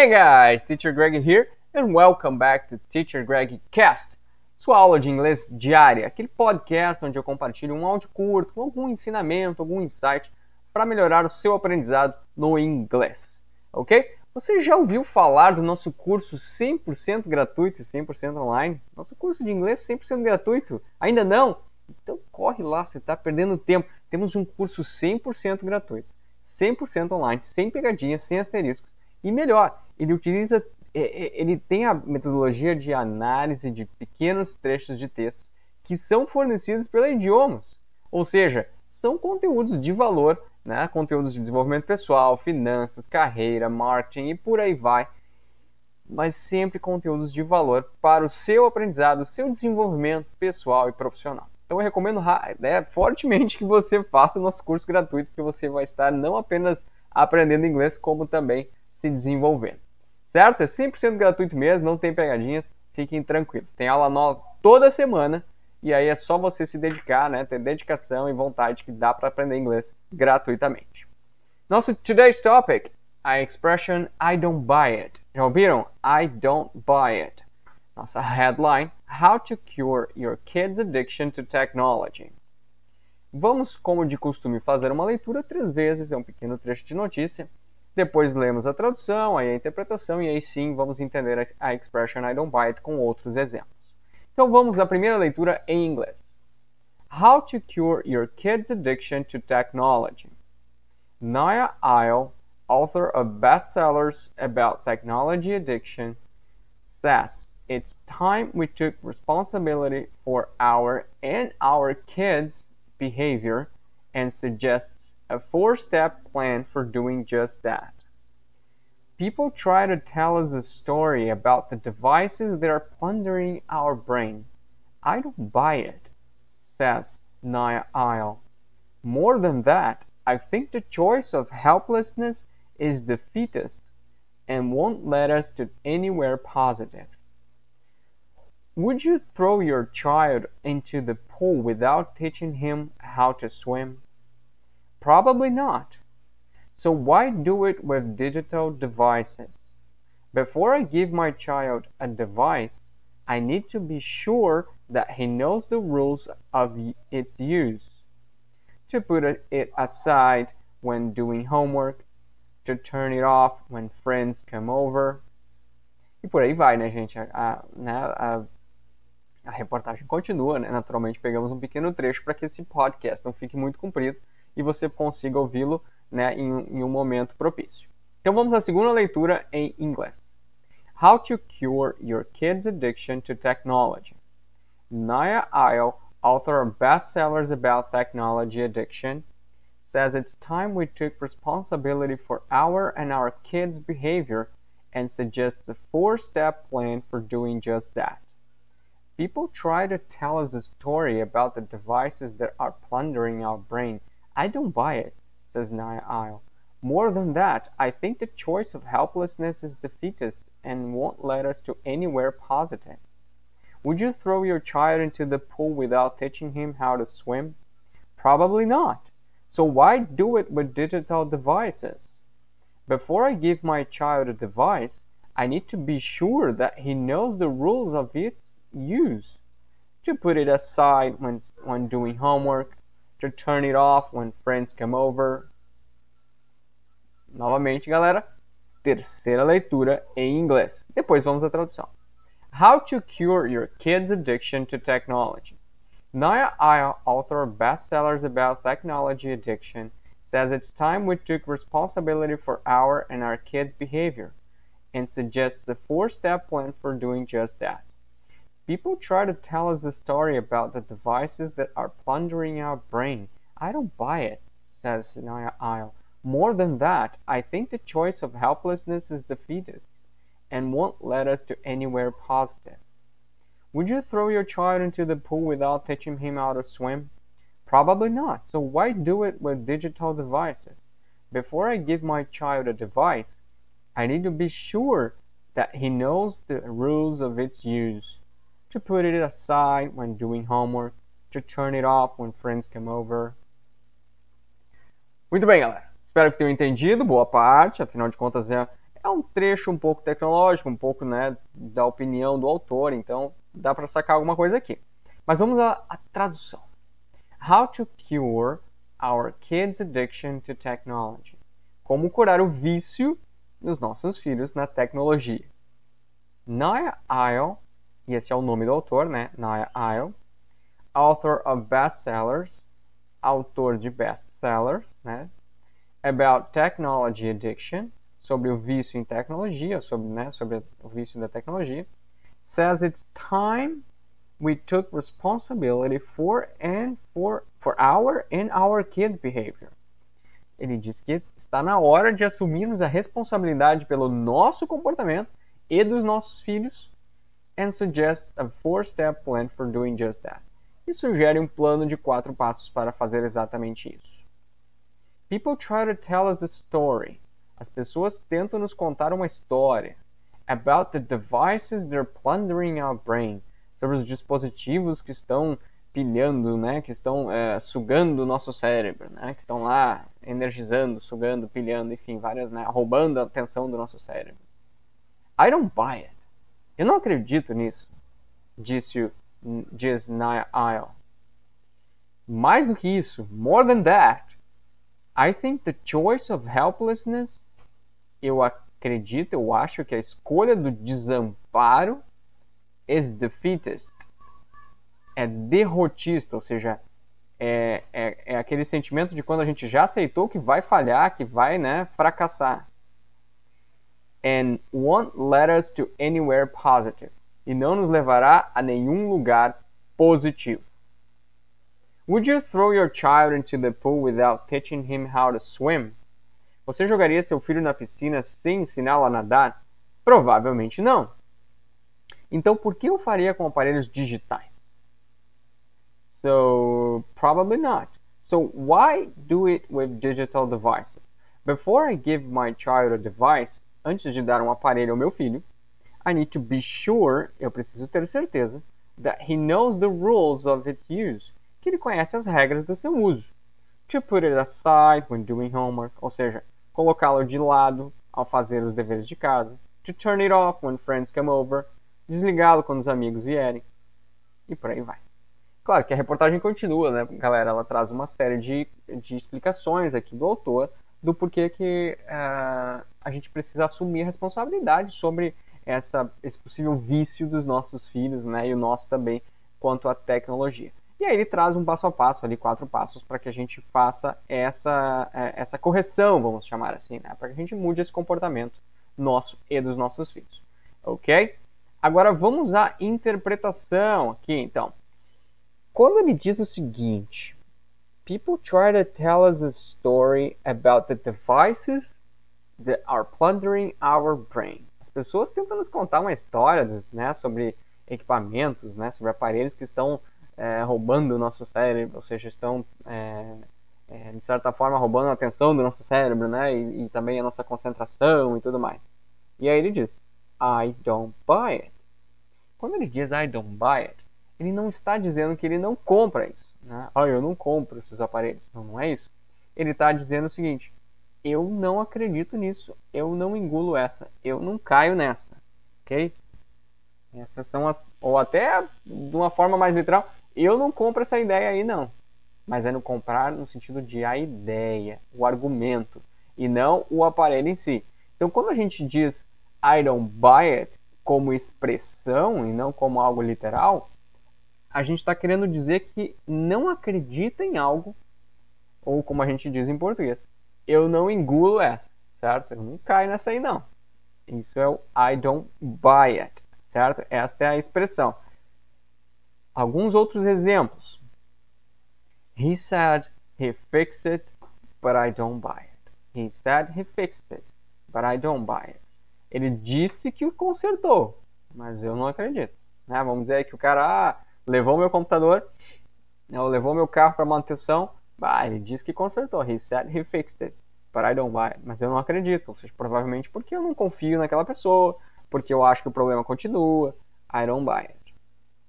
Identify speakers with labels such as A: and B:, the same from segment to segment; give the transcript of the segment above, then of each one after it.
A: Hey guys, Teacher Greg here and welcome back to Teacher Greg Cast, sua aula de inglês diária, aquele podcast onde eu compartilho um áudio curto, algum ensinamento, algum insight para melhorar o seu aprendizado no inglês, ok? Você já ouviu falar do nosso curso 100% gratuito e 100% online? Nosso curso de inglês 100% gratuito? Ainda não? Então corre lá, você está perdendo tempo. Temos um curso 100% gratuito, 100% online, sem pegadinhas, sem asteriscos e melhor, ele utiliza, é, é, ele tem a metodologia de análise de pequenos trechos de texto que são fornecidos pela Idiomas. Ou seja, são conteúdos de valor, né? conteúdos de desenvolvimento pessoal, finanças, carreira, marketing e por aí vai. Mas sempre conteúdos de valor para o seu aprendizado, seu desenvolvimento pessoal e profissional. Então eu recomendo né, fortemente que você faça o nosso curso gratuito, porque você vai estar não apenas aprendendo inglês, como também se desenvolvendo. Certo? É 100% gratuito mesmo, não tem pegadinhas, fiquem tranquilos. Tem aula nova toda semana e aí é só você se dedicar, né? Ter dedicação e vontade que dá para aprender inglês gratuitamente. Nosso today's topic, a expression I don't buy it. Já ouviram? I don't buy it. Nossa headline, How to cure your kid's addiction to technology. Vamos, como de costume, fazer uma leitura três vezes, é um pequeno trecho de notícia depois lemos a tradução, aí a interpretação e aí sim vamos entender a expression I don't it com outros exemplos. Então vamos à primeira leitura em inglês. How to cure your kid's addiction to technology. Naya Isle, author of bestsellers about technology addiction, says it's time we took responsibility for our and our kids' behavior and suggests a four step plan for doing just that. People try to tell us a story about the devices that are plundering our brain. I don't buy it, says Naya Isle. More than that, I think the choice of helplessness is defeatist and won't lead us to anywhere positive. Would you throw your child into the pool without teaching him how to swim? Probably not. So why do it with digital devices? Before I give my child a device, I need to be sure that he knows the rules of its use. To put it aside when doing homework, to turn it off when friends come over. E por aí vai, né, gente? A, né, a, a reportagem continua, né? Naturalmente, pegamos um pequeno trecho para que esse podcast não fique muito comprido e você consiga ouvi-lo né, em, em um momento propício. Então vamos à segunda leitura em inglês. How to Cure Your Kid's Addiction to Technology. Naya Isle, author of bestsellers about technology addiction, says it's time we took responsibility for our and our kids' behavior and suggests a four step plan for doing just that. People try to tell us a story about the devices that are plundering our brain I don't buy it, says Isle. More than that, I think the choice of helplessness is defeatist and won't lead us to anywhere positive. Would you throw your child into the pool without teaching him how to swim? Probably not. So why do it with digital devices? Before I give my child a device, I need to be sure that he knows the rules of its use. To put it aside when doing homework, to turn it off when friends come over. Novamente, galera, terceira leitura em inglês. Depois vamos à tradução. How to Cure Your Kids' Addiction to Technology. Naya Aya, author of bestsellers about technology addiction, says it's time we took responsibility for our and our kids' behavior and suggests a four step plan for doing just that. People try to tell us a story about the devices that are plundering our brain. I don't buy it, says Naya Isle. More than that, I think the choice of helplessness is defeatist and won't lead us to anywhere positive. Would you throw your child into the pool without teaching him how to swim? Probably not. So why do it with digital devices? Before I give my child a device, I need to be sure that he knows the rules of its use to put it aside when doing homework, to turn it off when friends come over. Muito bem, galera. Espero que tenham entendido boa parte, afinal de contas é, É um trecho um pouco tecnológico, um pouco né, da opinião do autor, então dá para sacar alguma coisa aqui. Mas vamos à, à tradução. How to cure our kids' addiction to technology. Como curar o vício dos nossos filhos na tecnologia. Naya Isle, e esse é o nome do autor, né? Naya Isle, author of bestsellers, autor de best-sellers, né? About technology addiction, sobre o vício em tecnologia, sobre, né, sobre o vício da tecnologia, says it's time we took responsibility for and for for our and our kids' behavior. Ele diz que está na hora de assumirmos a responsabilidade pelo nosso comportamento e dos nossos filhos and suggests a four-step plan for doing just that. E sugere um plano de quatro passos para fazer exatamente isso. People try to tell us a story. As pessoas tentam nos contar uma história about the devices they're plundering our brain sobre os dispositivos que estão pilhando, né, que estão é, sugando o nosso cérebro, né, que estão lá energizando, sugando, pilhando, enfim, várias, né, roubando a atenção do nosso cérebro. I don't buy it. Eu não acredito nisso, disse diz Niall. Mais do que isso, more than that, I think the choice of helplessness, eu acredito, eu acho que a escolha do desamparo is defeatist. É derrotista, ou seja, é, é, é, aquele sentimento de quando a gente já aceitou que vai falhar, que vai né, fracassar. And won't let us to anywhere positive. E não nos levará a nenhum lugar positivo. Would you throw your child into the pool without teaching him how to swim? Você jogaria seu filho na piscina sem ensiná-lo a nadar? Provavelmente não. Então, por que eu faria com aparelhos digitais? So, probably not. So, why do it with digital devices? Before I give my child a device, antes de dar um aparelho ao meu filho, I need to be sure, eu preciso ter certeza, that he knows the rules of its use, que ele conhece as regras do seu uso. To put it aside when doing homework, ou seja, colocá-lo de lado ao fazer os deveres de casa. To turn it off when friends come over, desligá-lo quando os amigos vierem e por aí vai. Claro que a reportagem continua, né, galera? Ela traz uma série de, de explicações aqui do autor do porquê que uh, a gente precisa assumir a responsabilidade sobre essa, esse possível vício dos nossos filhos, né, e o nosso também quanto à tecnologia. E aí ele traz um passo a passo ali, quatro passos, para que a gente faça essa, é, essa correção, vamos chamar assim, né, para que a gente mude esse comportamento nosso e dos nossos filhos. Ok? Agora vamos à interpretação aqui, então. Quando ele diz o seguinte: People try to tell us a story about the devices that are plundering our brain. As pessoas tentam nos contar uma história né, sobre equipamentos, né, sobre aparelhos que estão é, roubando o nosso cérebro, ou seja, estão é, é, de certa forma roubando a atenção do nosso cérebro, né, e, e também a nossa concentração e tudo mais. E aí ele diz: I don't buy it. Quando ele diz I don't buy it, ele não está dizendo que ele não compra isso. Né? Eu não compro esses aparelhos. Não, não é isso. Ele está dizendo o seguinte: eu não acredito nisso, eu não engulo essa, eu não caio nessa, ok? Essas são as, ou até de uma forma mais literal, eu não compro essa ideia aí não, mas é no comprar no sentido de a ideia, o argumento e não o aparelho em si. Então, quando a gente diz I don't buy it como expressão e não como algo literal, a gente está querendo dizer que não acredita em algo, ou como a gente diz em português, eu não engulo essa, certo? Eu não caio nessa aí não. Isso é o I don't buy it, certo? Esta é a expressão. Alguns outros exemplos. He said he fixed it, but I don't buy it. He said he fixed it, but I don't buy it. Ele disse que o consertou, mas eu não acredito. Né? Vamos dizer que o cara ah, levou meu computador, ou levou meu carro para manutenção, bah, ele disse que consertou. He said he fixed it, but I don't buy. Mas eu não acredito, ou seja, provavelmente porque eu não confio naquela pessoa, porque eu acho que o problema continua. I don't buy it.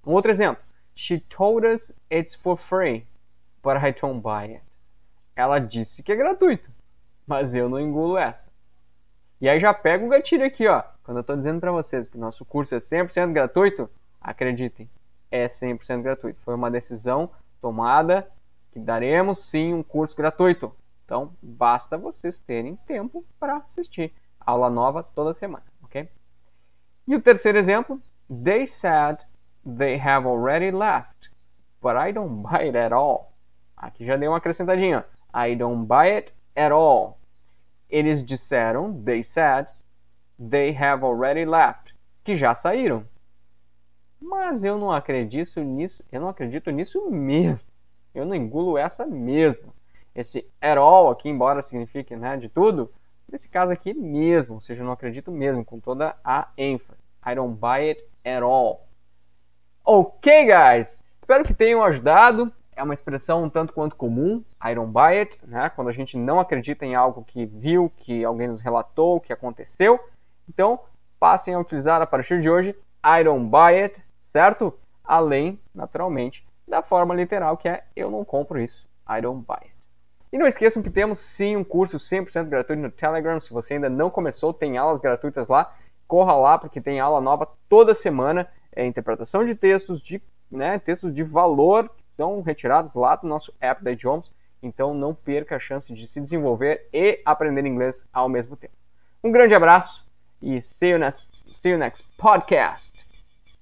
A: Um outro exemplo. She told us it's for free, but I don't buy it. Ela disse que é gratuito, mas eu não engulo essa. E aí já pega o gatilho aqui, ó. Quando eu estou dizendo para vocês que o nosso curso é 100% gratuito, acreditem, é 100% gratuito. Foi uma decisão tomada que daremos sim um curso gratuito. Então, basta vocês terem tempo para assistir aula nova toda semana, ok? E o terceiro exemplo, they said they have already left, but I don't buy it at all. Aqui já deu uma acrescentadinha. I don't buy it at all. Eles disseram, they said, they have already left, que já saíram. Mas eu não acredito nisso, eu não acredito nisso mesmo. Eu não engulo essa mesmo. Esse all aqui, embora signifique né, de tudo, nesse caso aqui mesmo, ou seja, eu não acredito mesmo, com toda a ênfase. I don't buy it at all. Ok, guys! Espero que tenham ajudado. É uma expressão um tanto quanto comum, I don't buy it, né? quando a gente não acredita em algo que viu, que alguém nos relatou, que aconteceu. Então, passem a utilizar a partir de hoje I don't buy it, certo? Além, naturalmente, da forma literal que é eu não compro isso, I don't buy it. E não esqueçam que temos sim um curso 100% gratuito no Telegram. Se você ainda não começou, tem aulas gratuitas lá. Corra lá porque tem aula nova toda semana. É interpretação de textos, de né, textos de valor que são retirados lá do nosso app da Idiomas. Então não perca a chance de se desenvolver e aprender inglês ao mesmo tempo. Um grande abraço e see you next, see you next podcast.